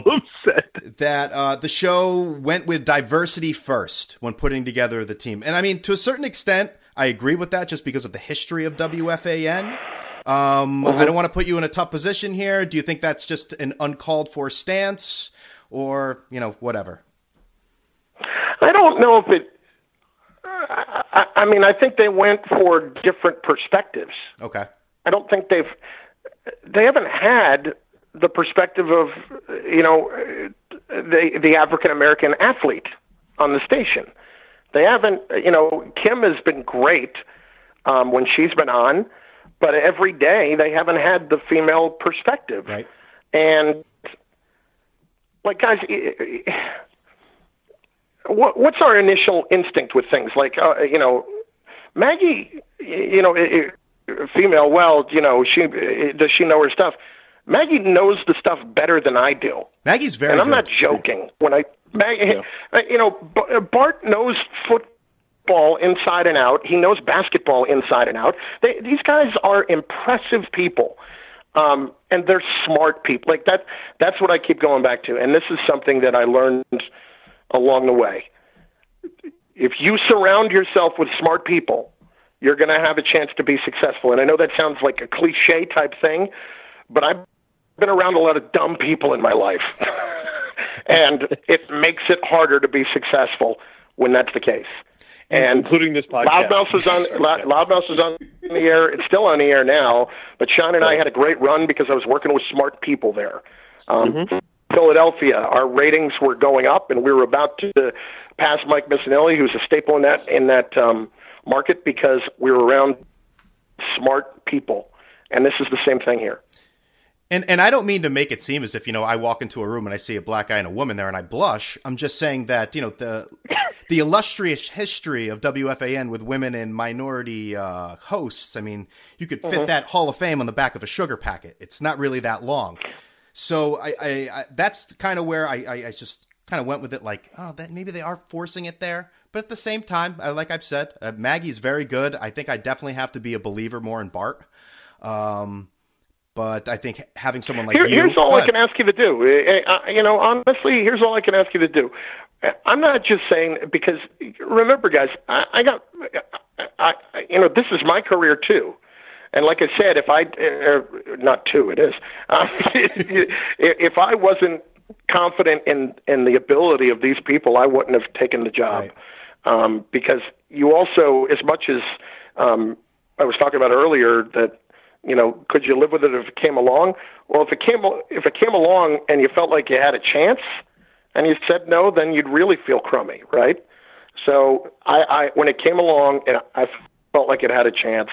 that uh, the show went with diversity first when putting together the team. And I mean, to a certain extent, I agree with that just because of the history of WFAN. Um, I don't want to put you in a tough position here. Do you think that's just an uncalled for stance or, you know, whatever? I don't know if it. I, I mean, I think they went for different perspectives. Okay. I don't think they've. they haven't had the perspective of you know the the African American athlete on the station. They haven't, you know, Kim has been great um, when she's been on, but every day they haven't had the female perspective. Right. And like guys, what what's our initial instinct with things like uh, you know Maggie, you know, it, it, female. Well, you know, she does she know her stuff? Maggie knows the stuff better than I do. Maggie's very. And I'm good. not joking when I, Maggie, yeah. you know, Bart knows football inside and out. He knows basketball inside and out. They, these guys are impressive people. Um, and they're smart people. Like that. That's what I keep going back to. And this is something that I learned along the way. If you surround yourself with smart people, you're going to have a chance to be successful. And I know that sounds like a cliche type thing, but I've been around a lot of dumb people in my life. and it makes it harder to be successful when that's the case. And, including this podcast. Loudmouth is on Loudmouth is on the air. It's still on the air now. But Sean and I had a great run because I was working with smart people there. Um, mm-hmm. Philadelphia, our ratings were going up, and we were about to pass Mike Missanelli, who's a staple in that in that um, market because we were around smart people. And this is the same thing here. And and I don't mean to make it seem as if you know I walk into a room and I see a black guy and a woman there and I blush. I'm just saying that you know the the illustrious history of WFAN with women and minority uh, hosts. I mean, you could fit mm-hmm. that Hall of Fame on the back of a sugar packet. It's not really that long. So I, I, I that's kind of where I, I, I just kind of went with it. Like, oh, that maybe they are forcing it there. But at the same time, like I've said, uh, Maggie's very good. I think I definitely have to be a believer more in Bart. Um, but I think having someone like Here, you. Here's all I can ask you to do. Uh, you know, honestly, here's all I can ask you to do. I'm not just saying because remember, guys, I, I got, I, you know, this is my career too. And like I said, if I, uh, not two, it is. Uh, if I wasn't confident in in the ability of these people, I wouldn't have taken the job. Right. Um, because you also, as much as um, I was talking about earlier, that you know, could you live with it if it came along? Well, if it came if it came along and you felt like you had a chance, and you said no, then you'd really feel crummy, right? So I, I when it came along and I felt like it had a chance,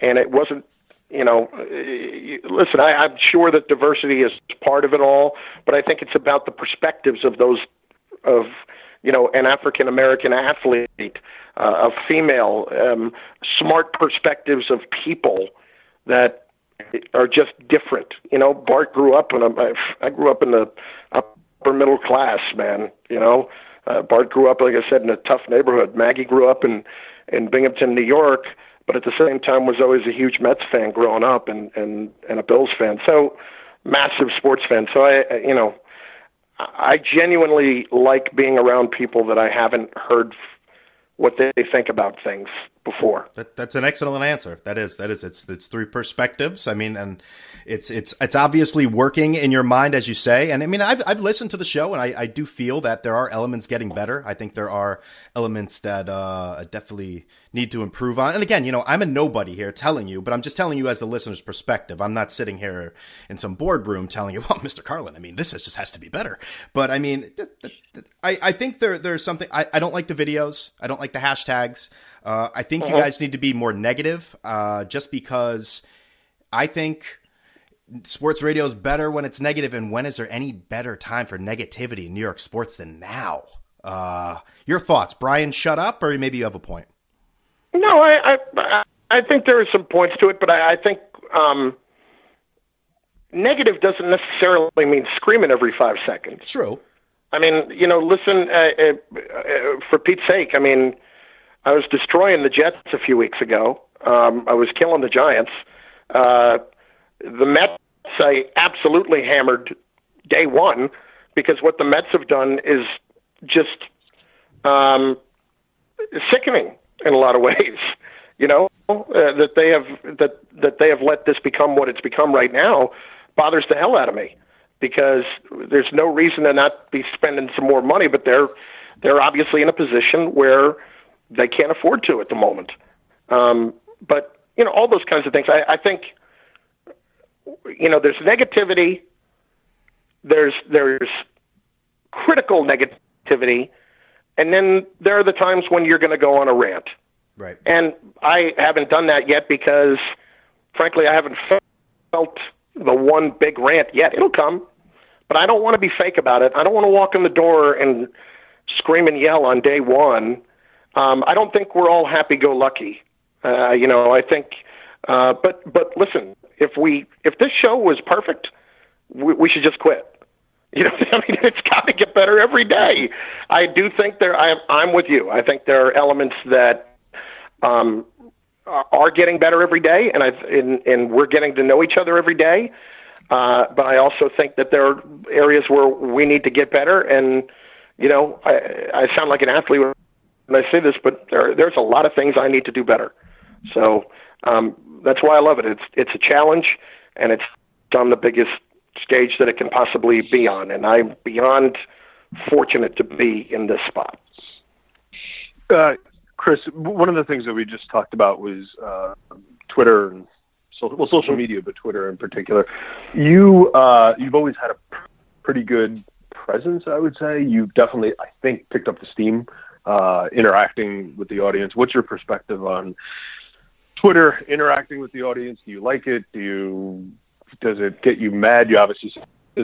and it wasn't, you know, listen, I, I'm sure that diversity is part of it all, but I think it's about the perspectives of those of you know an African American athlete, uh, a female, um, smart perspectives of people that are just different. You know, Bart grew up in a, I grew up in the upper middle class, man. You know, uh, Bart grew up, like I said, in a tough neighborhood. Maggie grew up in in Binghamton, New York, but at the same time was always a huge Mets fan growing up and and and a Bills fan. So massive sports fan. So I, you know, I genuinely like being around people that I haven't heard what they think about things before. That, that's an excellent answer. That is that is it's it's three perspectives. I mean, and it's it's it's obviously working in your mind as you say. And I mean, I've I've listened to the show, and I I do feel that there are elements getting better. I think there are elements that uh definitely need to improve on. And again, you know, I'm a nobody here telling you, but I'm just telling you as the listener's perspective. I'm not sitting here in some boardroom telling you, well, Mr. Carlin, I mean, this just has to be better. But I mean, I, I think there there's something, I, I don't like the videos. I don't like the hashtags. Uh, I think uh-huh. you guys need to be more negative, uh, just because I think sports radio is better when it's negative. And when is there any better time for negativity in New York sports than now? Uh, your thoughts, Brian? Shut up, or maybe you have a point. No, I I, I think there are some points to it, but I, I think um, negative doesn't necessarily mean screaming every five seconds. True. I mean, you know, listen, uh, uh, uh, for Pete's sake, I mean, I was destroying the Jets a few weeks ago. Um, I was killing the Giants. Uh, the Mets, I absolutely hammered day one because what the Mets have done is just um, sickening in a lot of ways. You know uh, that they have that that they have let this become what it's become right now bothers the hell out of me because there's no reason to not be spending some more money, but they're they're obviously in a position where they can't afford to at the moment. Um, but you know all those kinds of things. I, I think you know, there's negativity, there's there's critical negativity, and then there are the times when you're going to go on a rant. Right. And I haven't done that yet because, frankly, I haven't felt the one big rant yet. It'll come, but I don't want to be fake about it. I don't want to walk in the door and scream and yell on day one. Um, I don't think we're all happy-go-lucky. Uh, you know, I think, uh, but but listen, if we if this show was perfect, we, we should just quit. You know, I mean, it's got to get better every day. I do think there. I, I'm with you. I think there are elements that um, are getting better every day, and I and, and we're getting to know each other every day. Uh, but I also think that there are areas where we need to get better. And you know, I, I sound like an athlete when I say this, but there, there's a lot of things I need to do better. So um, that's why I love it. It's it's a challenge, and it's on the biggest stage that it can possibly be on, and I'm beyond fortunate to be in this spot. Uh, Chris, one of the things that we just talked about was uh, Twitter and social, well, social media, but Twitter in particular. You uh, you've always had a pretty good presence, I would say. You've definitely, I think, picked up the steam uh, interacting with the audience. What's your perspective on Twitter interacting with the audience? Do you like it? Do you does it get you mad? You obviously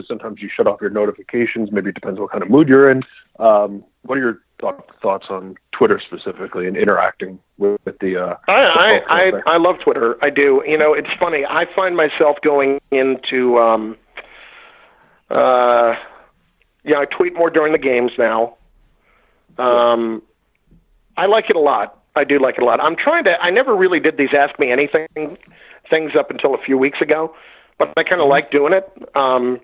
sometimes you shut off your notifications. Maybe it depends what kind of mood you're in. Um, what are your th- thoughts on Twitter specifically and interacting with, with the? Uh, I I, I I love Twitter. I do. You know, it's funny. I find myself going into. Um, uh, yeah, I tweet more during the games now. Um, I like it a lot. I do like it a lot. I'm trying to. I never really did these ask me anything things up until a few weeks ago, but I kind of like doing it. Um,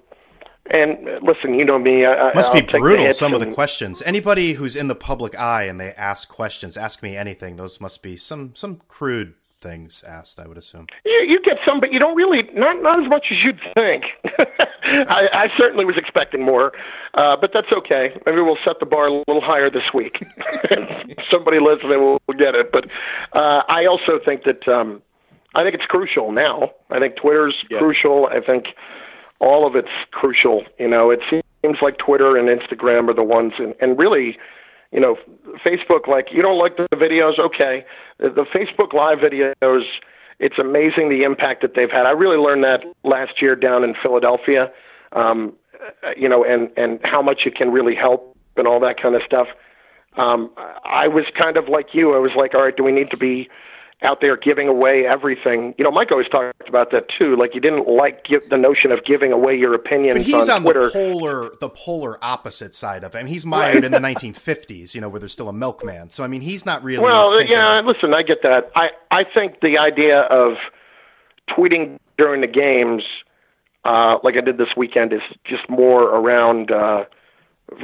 and listen, you know me. I, Must I'll be brutal. Some and, of the questions. Anybody who's in the public eye and they ask questions, ask me anything. Those must be some some crude things asked. I would assume. You, you get some, but you don't really not not as much as you'd think. I, I certainly was expecting more, uh, but that's okay. Maybe we'll set the bar a little higher this week. Somebody listening will, will get it. But uh, I also think that um, I think it's crucial now. I think Twitter's yeah. crucial. I think all of it's crucial. You know, it seems like Twitter and Instagram are the ones, and, and really you know, Facebook, like, you don't like the videos, okay. The, the Facebook Live videos, it's amazing the impact that they've had. I really learned that last year down in Philadelphia, um, you know, and, and how much it can really help and all that kind of stuff. Um, I was kind of like you. I was like, all right, do we need to be out there giving away everything. You know, Mike always talked about that too. Like you didn't like give, the notion of giving away your opinions. But he's on, on Twitter. the polar, the polar opposite side of it. I mean, he's mired in the 1950s. You know, where there's still a milkman. So I mean, he's not really. Well, thinking... yeah. Listen, I get that. I I think the idea of tweeting during the games, uh, like I did this weekend, is just more around uh,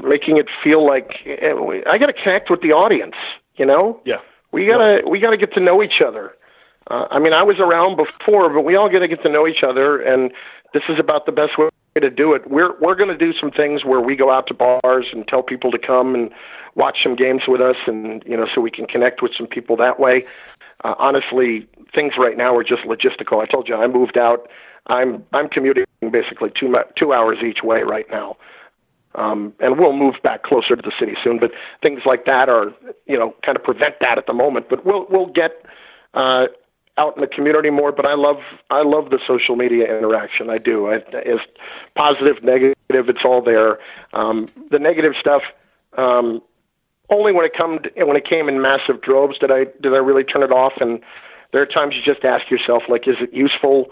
making it feel like eh, I got to connect with the audience. You know. Yeah we gotta we gotta get to know each other. Uh, I mean, I was around before, but we all got to get to know each other, and this is about the best way to do it. We're we're to do some things where we go out to bars and tell people to come and watch some games with us, and you know, so we can connect with some people that way. Uh, honestly, things right now are just logistical. I told you I moved out. I'm I'm commuting basically two two hours each way right now. Um, and we'll move back closer to the city soon. But things like that are, you know, kind of prevent that at the moment. But we'll we'll get uh, out in the community more. But I love I love the social media interaction. I do. I, it's positive, negative. It's all there. Um, the negative stuff. Um, only when it come to, when it came in massive droves did I did I really turn it off. And there are times you just ask yourself, like, is it useful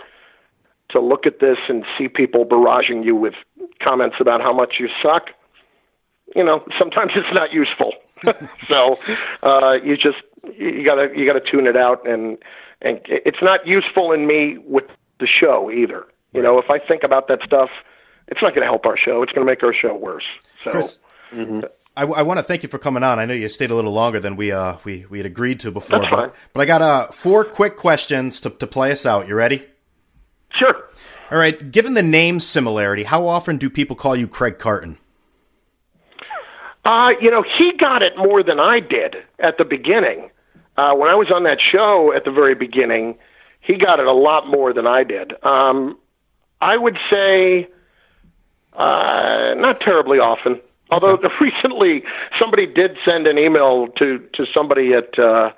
to look at this and see people barraging you with comments about how much you suck, you know, sometimes it's not useful. so uh, you just you gotta you gotta tune it out, and and it's not useful in me with the show either. You know, if I think about that stuff, it's not going to help our show. It's going to make our show worse. So. Chris, mm-hmm. I, I want to thank you for coming on. I know you stayed a little longer than we uh we, we had agreed to before, but, but I got uh four quick questions to to play us out. You ready? Sure. All right. Given the name similarity, how often do people call you Craig Carton? Uh, you know, he got it more than I did at the beginning. Uh, when I was on that show at the very beginning, he got it a lot more than I did. Um, I would say uh, not terribly often. Although recently somebody did send an email to to somebody at uh,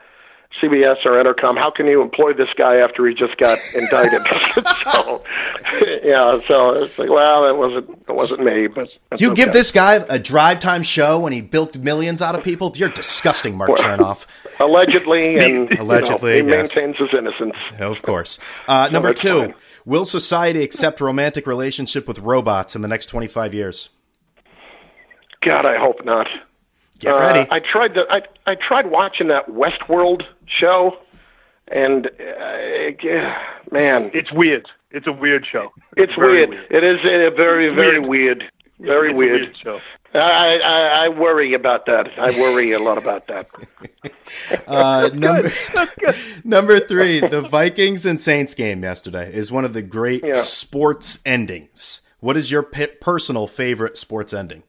CBS or Entercom. How can you employ this guy after he just got indicted? so, yeah, so it's like, well, it wasn't it wasn't me, but that's You give this guy a drive time show when he built millions out of people? You're disgusting, Mark Chernoff. allegedly and you know, Allegedly, he yes. maintains his innocence. Of course. Uh, number two, fine. will society accept romantic relationship with robots in the next 25 years? God, I hope not. Get Uh. I tried to. I I tried watching that Westworld show, and uh, man, It's weird. It's a weird show. it's very weird. It is a very very weird. weird, very It's a weird. show. I, I I worry about that. I worry a lot about that. Uh, number, number three, the Vikings and Saints game yesterday is one of the great Yeah. sports endings. What is your pi personal favorite sports ending?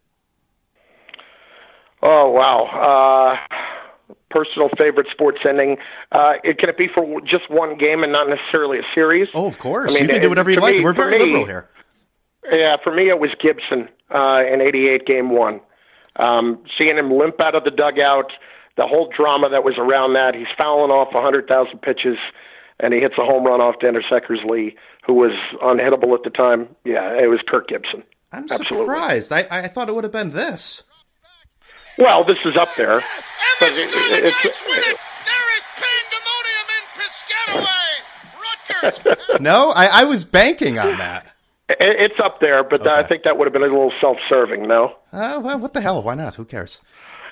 Oh wow. Uh, personal favorite sports ending. Uh, it can it be for just one game and not necessarily a series? Oh, of course. I mean, you can do whatever you like. me- We're very me- liberal here. Yeah, for me it was Gibson uh, in '88, Game One. Um, seeing him limp out of the dugout, the whole drama that was around that. He's fouling off 100,000 pitches, and he hits a home run off Dennis Eckersley, who was unhittable at the time. Yeah, it was Kirk Gibson. I'm Absolutely. surprised. I, I thought it would have been this. Well, this is up there. And But the it- Starlight it's- it. There is pandemonium in Piscataway. Rutgers. No, I, I was banking on that. It- It's up there, but I think that would have been a little self-serving. No, Uh, well, what the hell? Why not? Who cares?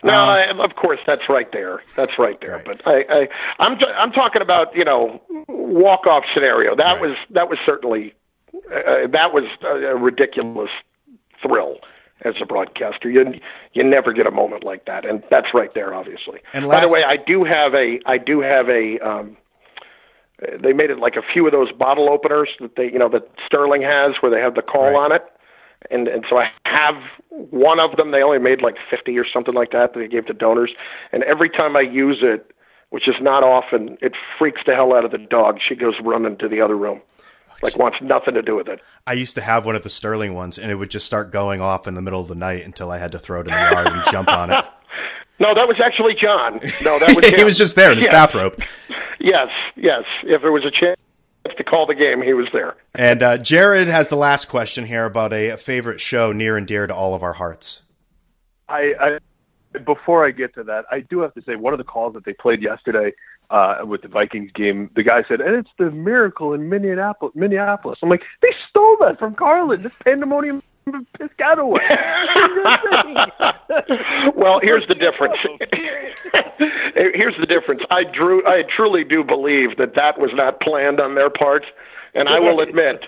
no. I, of course, that's right there. That's right there. Right. But I, I, I'm, t- I'm talking about you know walk-off scenario. That Right. was that was certainly uh, that was a, a ridiculous thrill as a broadcaster. You you never get a moment like that, and that's right there, obviously. And By the way, I do have a I do have a. Um, they made it like a few of those bottle openers that they you know that Sterling has where they have the call Right. on it. And and so I have one of them. They only made like fifty or something like that that they gave to donors. And every time I use it, which is not often, it freaks the hell out of the dog. She goes running to the other room, like wants nothing to do with it. I used to have one of the Sterling ones, and it would just start going off in the middle of the night until I had to throw it in the yard and jump on it. No, that was actually John. No, that was he was just there in his Yeah. bathrobe. Yes, yes. If there was a chance to call the game, he was there. And uh, Jared has the last question here about a favorite show near and dear to all of our hearts. I, I before I get to that, I do have to say one of the calls that they played yesterday uh, with the Vikings game, the guy said, "And it's the miracle in Minneapolis." Minneapolis. I'm like, they stole that from Carlin. This pandemonium in Piscataway. well, here's the difference. here's the difference. I drew. I truly do believe that that was not planned on their part, and I will admit,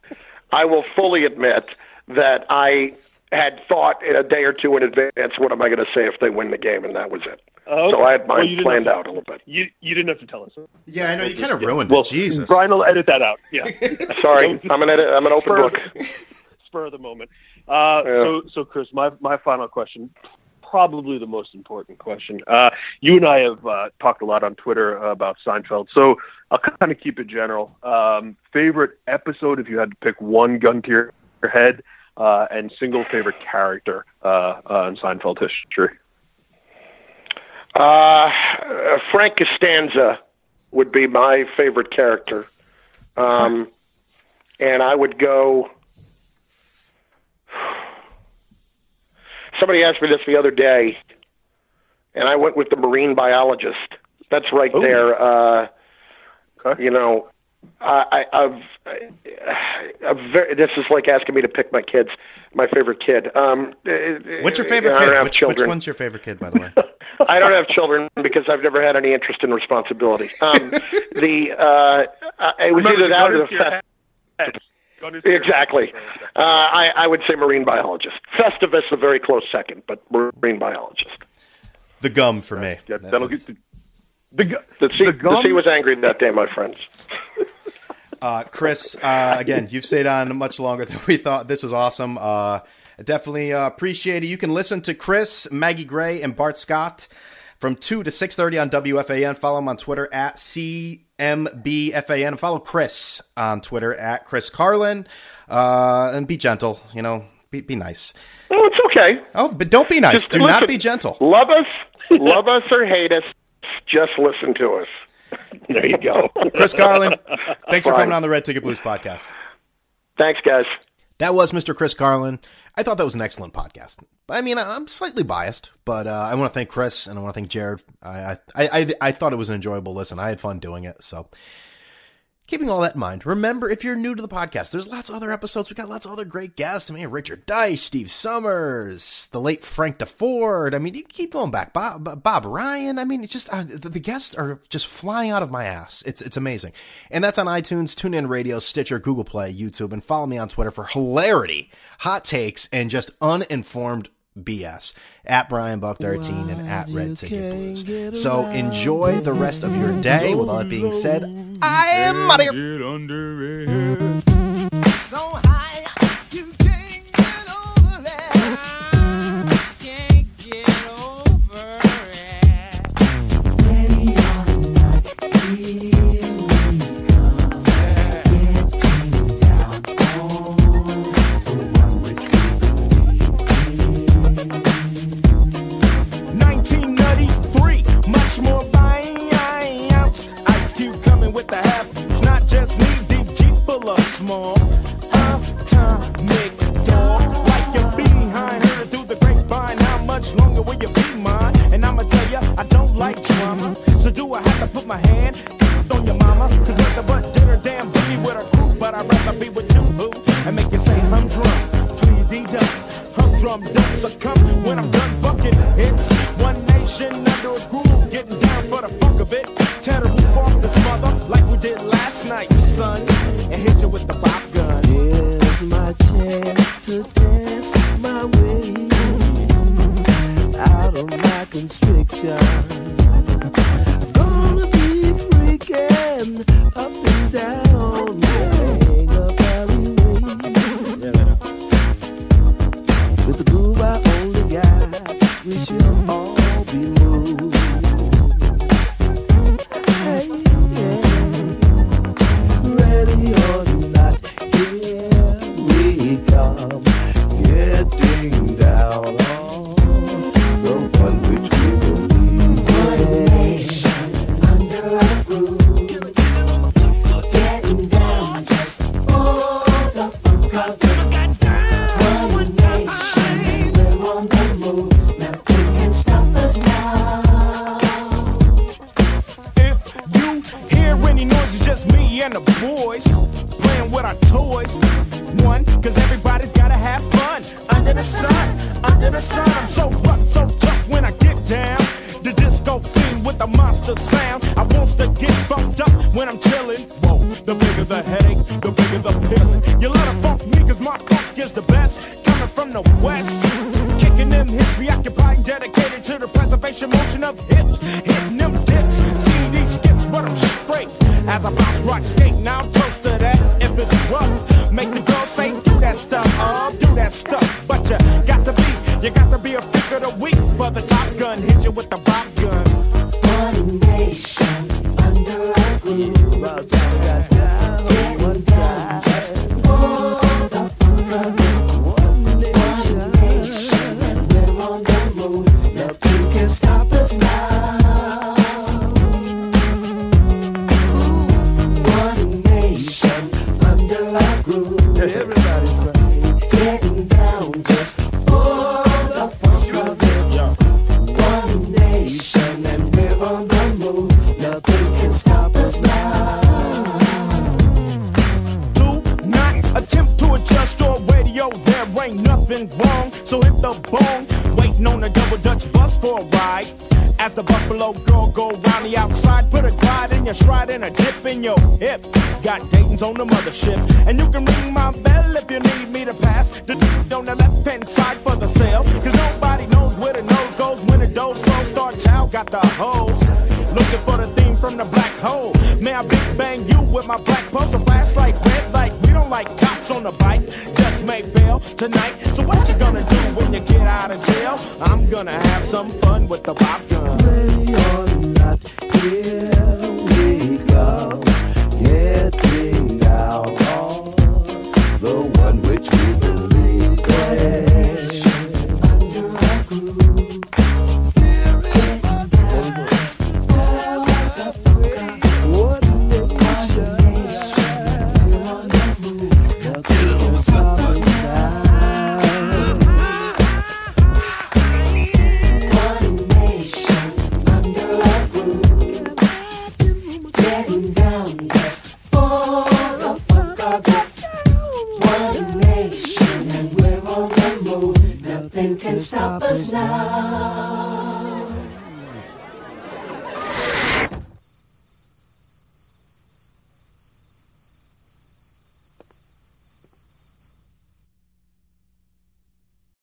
I will fully admit that I had thought in a day or two in advance, what am I going to say if they win the game, and that was it. Oh, So I had mine you didn't planned out a little bit. You you didn't have to tell us. Yeah, I know you kind of ruined Well, it. Jesus. Brian will edit that out. Yeah. Sorry, I'm an edit, I'm an open book. spur of the moment. Uh, Yeah. So, so Chris, my my final question, probably the most important question. Uh, you and I have uh, talked a lot on Twitter about Seinfeld, so I'll kind of keep it general. Um, favorite episode, if you had to pick one, gun to your your head, uh, and single favorite character uh, uh, in Seinfeld history. Uh, Frank Costanza would be my favorite character. Um, and I would go. Somebody asked me this the other day, and I went with the marine biologist. That's right Oh. there. Uh, Okay. You know, I, I, I've, I've very, this is like asking me to pick my kids, my favorite kid. Um, What's your favorite I don't kid? have Which, which children. one's your favorite kid, by the way? I don't have children because I've never had any interest in responsibility. Um, the uh, uh, it was either that or the fest- exactly. Uh, I, I would say marine biologist. Festivus a very close second, but marine biologist. The gum for me. Yeah, That- that'll that's- get the, the, gu- The sea, the the sea was angry that day, my friends. Uh, Chris, uh, again, you've stayed on much longer than we thought. This is awesome. Uh, definitely uh, appreciate it. You can listen to Chris, Maggie Gray, and Bart Scott from 2 to 6.30 on WFAN. Follow them on Twitter at C MBFAN. Follow Chris on Twitter at Chris Carlin. Uh, and be gentle, you know, be, be nice. Well, it's okay. Oh, but don't be nice. Just Do not be gentle. Love us, love us or hate us. Just listen to us. There you go. Chris Carlin, thanks for coming on the Red Ticket Blues podcast. Thanks, guys. That was Mr. Chris Carlin. I thought that was an excellent podcast. I mean, I- I'm slightly biased, but uh, I want to thank Chris and I want to thank Jared. I, I, I, I thought it was an enjoyable listen. I had fun doing it. So, keeping all that in mind, remember if you're new to the podcast, there's lots of other episodes. We got lots of other great guests. I mean, Richard Dice, Steve Summers, the late Frank Deford. I mean, you keep going back. Bob, Bob Ryan. I mean, it's just uh, the, the guests are just flying out of my ass. It's it's amazing, and that's on iTunes, TuneIn Radio, Stitcher, Google Play, YouTube, and follow me on Twitter for hilarity, hot takes, and just uninformed BS at Brian Buck 13 and at Red Ticket Blues. So enjoy the rest of your day. With all that being said, I am out of here. Small. Atomic dog, like your behind. Heard through the grapevine. How much longer will you be mine? And I'ma tell ya, I don't like drama. So do I have to put my hand on your mama? Cause nothing but dinner, damn booty with a crew. But I'd rather be with you, boo, and make you say humdrum. Tweety dum, humdrum don't succumb when I'm done bucking hits. One nation under a groove, getting down for the funk of it. Tear the roof off this mother like we did last night, son, and hit you with the pop